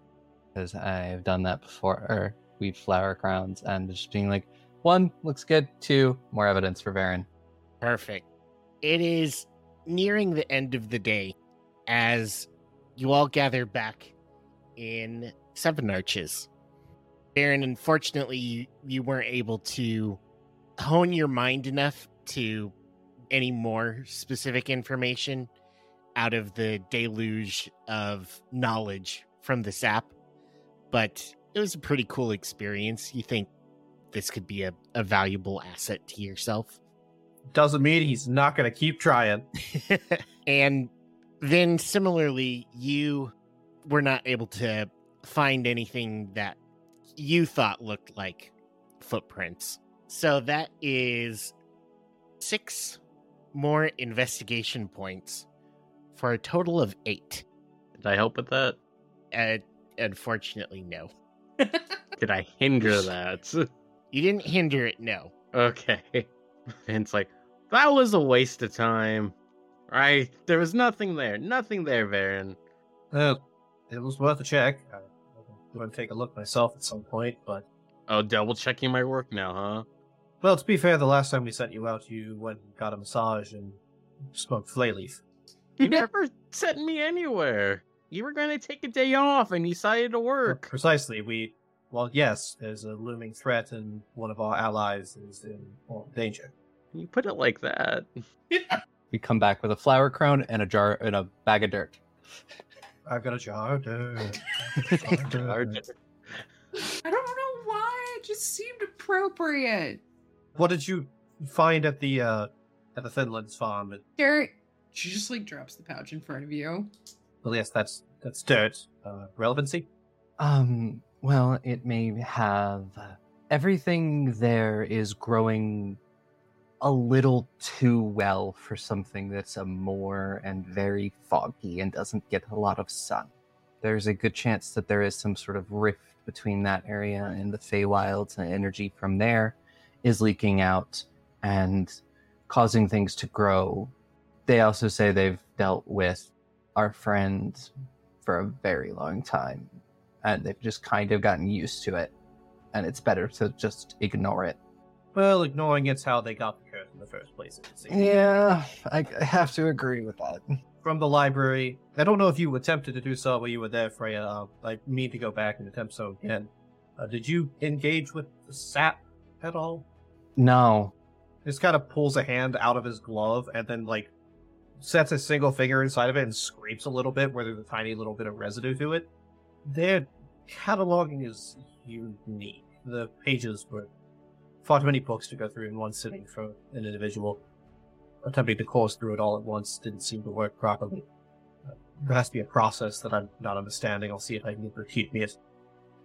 Speaker 2: because I've done that before, or weave flower crowns, and just being like, one looks good, two more evidence for Varren.
Speaker 1: Perfect. It is nearing the end of the day as you all gather back in Seven Arches. Varren, unfortunately, you, you weren't able to hone your mind enough to any more specific information out of the deluge of knowledge from the sap. But it was a pretty cool experience. You think this could be a, a valuable asset to yourself?
Speaker 4: Doesn't mean he's not going to keep trying.
Speaker 1: and then similarly, you were not able to find anything that you thought looked like footprints. So that is six more investigation points for a total of eight.
Speaker 5: Did I help with that?
Speaker 1: Uh, unfortunately, no.
Speaker 5: Did I hinder that?
Speaker 1: You didn't hinder it, no.
Speaker 5: Okay. And it's like, that was a waste of time. Right? There was nothing there. Nothing there, Varren.
Speaker 4: Uh, it was worth a check. I'm going to take a look myself at some point, but
Speaker 5: Oh, double checking my work now, huh?
Speaker 4: well, to be fair, the last time we sent you out, you went and got a massage and smoked flayleaf.
Speaker 5: You never sent me anywhere. You were going to take a day off and you decided to work.
Speaker 4: Precisely, we. Well, yes, there's a looming threat, and one of our allies is in danger.
Speaker 5: You put it like that.
Speaker 2: We come back with a flower crown and a jar and a bag of dirt.
Speaker 4: I've got a jar. of dirt. Jar of dirt.
Speaker 3: I don't know why. It just seemed appropriate.
Speaker 4: What did you find at the uh at the Thinlands farm? It-
Speaker 3: Dirt. She just like drops the pouch in front of you.
Speaker 4: Well, yes, that's that's dirt. Uh, relevancy.
Speaker 2: Um, well, it may have. Everything there is growing a little too well for something that's a more and very foggy and doesn't get a lot of sun. There's a good chance that there is some sort of rift between that area and the Feywilds, and energy from there is leaking out and causing things to grow. They also say they've dealt with our friend for a very long time and they've just kind of gotten used to it and it's better to just ignore it
Speaker 4: Well, ignoring it's how they got in the first place.
Speaker 2: Yeah i, I have to agree with that
Speaker 4: From the library. I don't know if you attempted to do so while you were there, Freya. Uh, I mean to go back and attempt so again. Uh, did you engage with the sap at all?
Speaker 2: no
Speaker 4: Just kind of pulls a hand out of his glove and then like sets a single finger inside of it and scrapes a little bit where there's a tiny little bit of residue to it. Their cataloging is unique. The pages were far too many books to go through in one sitting for an individual. Attempting to course through it all at once didn't seem to work properly. Uh, there has to be a process that I'm not understanding. I'll see if I can repeat me it.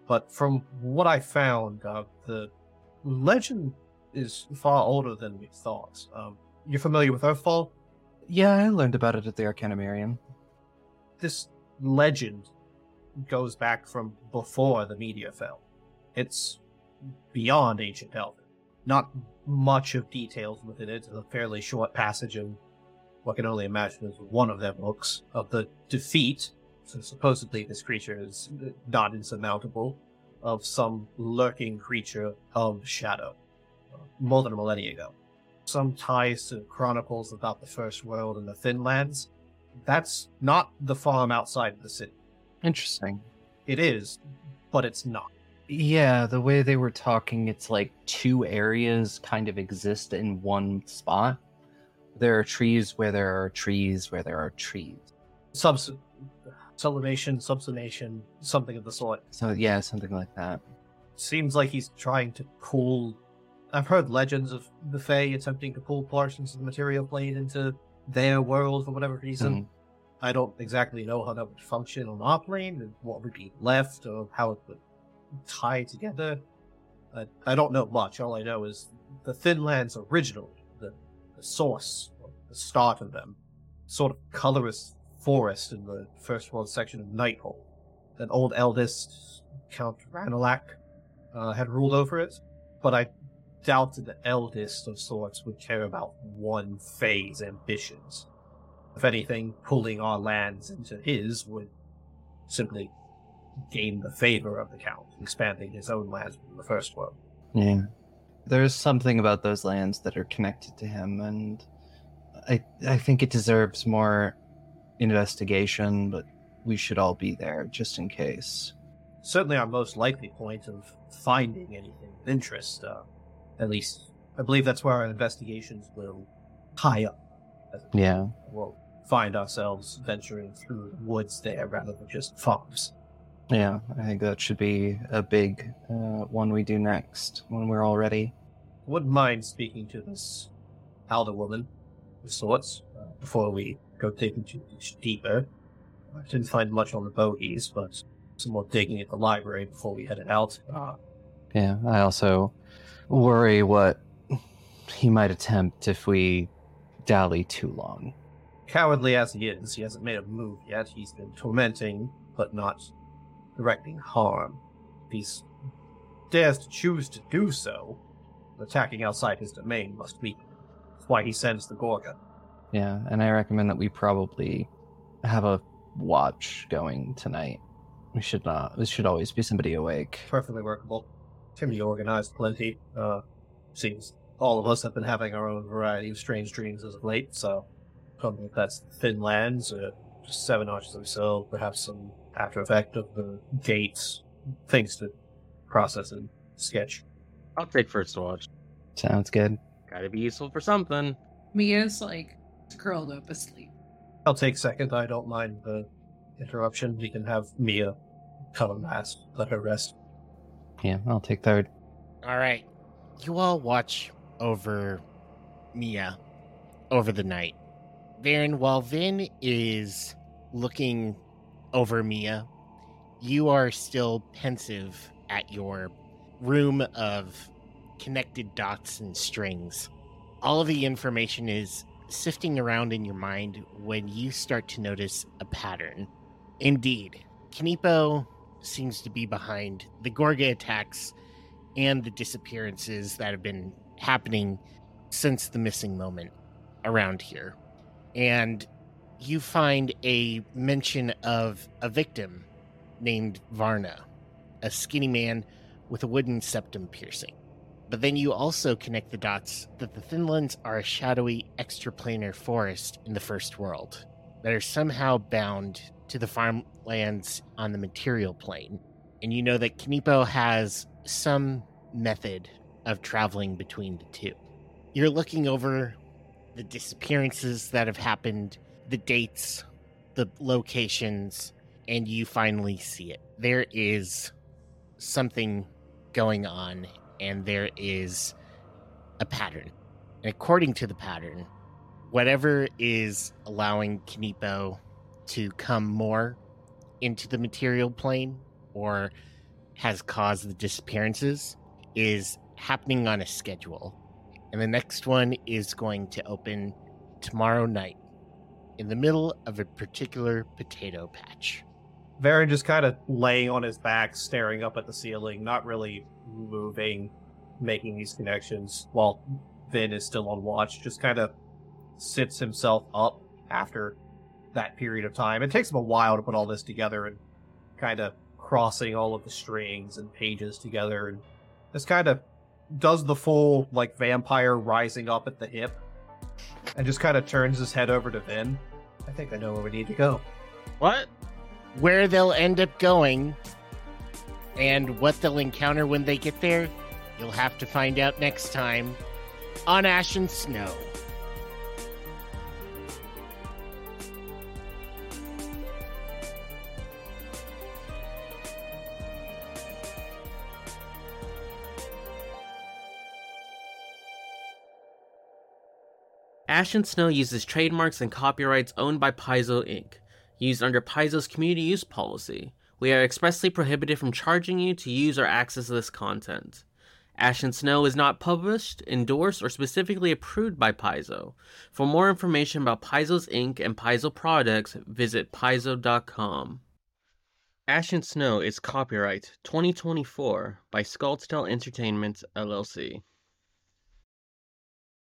Speaker 4: But from what I found, uh, the legend is far older than we thought. Um, you're familiar with Earthfall?
Speaker 2: yeah i learned about it at the Arcanamirium
Speaker 4: This legend goes back from before the media fell. It's beyond ancient Elven. Not much of details within it. A fairly short passage of what I can only imagine is one of their books of the defeat. So supposedly this creature is not insurmountable of some lurking creature of shadow more than a millennia ago. Some ties to chronicles about the First World and the Thinlands. That's not the farm outside of the city.
Speaker 2: interesting
Speaker 4: It is, but it's not.
Speaker 2: Yeah the way they were talking it's like two areas kind of exist in one spot there are trees where there are trees where there are trees
Speaker 4: Subs- sublimation, subsumation, something of the sort.
Speaker 2: so yeah something like that
Speaker 4: seems like he's trying to pull. I've heard legends of the Fae attempting to pull portions of the material plane into their world for whatever reason.
Speaker 2: Mhm.
Speaker 4: I don't exactly know how that would function on our plane and what would be left or how it would tie together. I, I don't know much. All I know is the Thin Lands originally, the, the source, or the start of them, sort of colorless forest in the first world section of Nighthold. An old eldest, Count Ranalc, uh, had ruled over it, but I doubt that the eldest of sorts would care about one Fae's ambitions. If anything, pulling our lands into his would simply gain the favor of the Count, expanding his own lands in the First World.
Speaker 2: Yeah. There's something about those lands that are connected to him, and I I think it deserves more investigation, but we should all be there just in case.
Speaker 4: Certainly our most likely point of finding anything of interest, uh, at least I believe that's where our investigations will tie up.
Speaker 2: Yeah.
Speaker 4: We'll find ourselves venturing through the woods there rather than just farms.
Speaker 2: Yeah, I think that should be a big uh, one we do next when we're all ready.
Speaker 4: Wouldn't mind speaking to this elder woman of sorts uh, before we go digging too much deeper. I didn't find much on the bogies, but some more digging at the library before we headed out. Uh,
Speaker 2: Yeah, I also worry what he might attempt if we dally too long.
Speaker 4: cowardly as he is, he hasn't made a move yet. He's been tormenting, but not directing harm. If he dares to choose to do so, attacking outside his domain must be. That's why he sends the Gorgon.
Speaker 2: Yeah, and I recommend that we probably have a watch going tonight. We should not. There should always be somebody awake.
Speaker 4: Perfectly workable. Be organized plenty. Uh, seems all of us have been having our own variety of strange dreams as of late, so I don't know if that's thin lands or just seven arches or so, perhaps some after effect of the gates, things to process and sketch.
Speaker 5: I'll take first watch.
Speaker 2: Sounds good.
Speaker 5: Gotta be useful for something.
Speaker 3: Mia's like curled up asleep.
Speaker 4: I'll take second. I don't mind the interruption. We can have Mia come last. Let her rest.
Speaker 2: Yeah, I'll take third.
Speaker 1: All right. You all watch over Mia over the night. Varen, while Vin is looking over Mia, you are still pensive at your room of connected dots and strings. All of the information is sifting around in your mind when you start to notice a pattern. Indeed, Kaneepo seems to be behind the Gorga attacks and the disappearances that have been happening since the missing moment around here. And you find a mention of a victim named Varna, a skinny man with a wooden septum piercing. But then you also connect the dots that the Thinlands are a shadowy extraplanar forest in the First World that are somehow bound to the farmlands on the material plane. And you know that Kaneepo has some method of traveling between the two. You're looking over the disappearances that have happened, the dates, the locations, and you finally see it. There is something going on, and there is a pattern. And according to the pattern, whatever is allowing Kaneepo to come more into the material plane or has caused the disappearances is happening on a schedule. And the next one is going to open tomorrow night in the middle of a particular potato patch.
Speaker 4: Varren just kind of laying on his back, staring up at the ceiling, not really moving, making these connections, while Vin is still on watch, just kind of sits himself up after that period of time. It takes him a while to put all this together and kind of crossing all of the strings and pages together and just kind of does the full like vampire rising up at the hip and just kind of turns his head over to Vin. I think I know where we need to go.
Speaker 5: What?
Speaker 1: Where they'll end up going and what they'll encounter when they get there, you'll have to find out next time on Ashen Snow.
Speaker 5: Ashen Snow uses trademarks and copyrights owned by Paizo Inc., used under Paizo's community use policy. We are expressly prohibited from charging you to use or access this content. Ashen Snow is not published, endorsed, or specifically approved by Paizo. For more information about Paizo's Inc. and Paizo products, visit paizo.com. Ashen Snow is copyright 2024 by Skald's Tale Entertainment, LLC.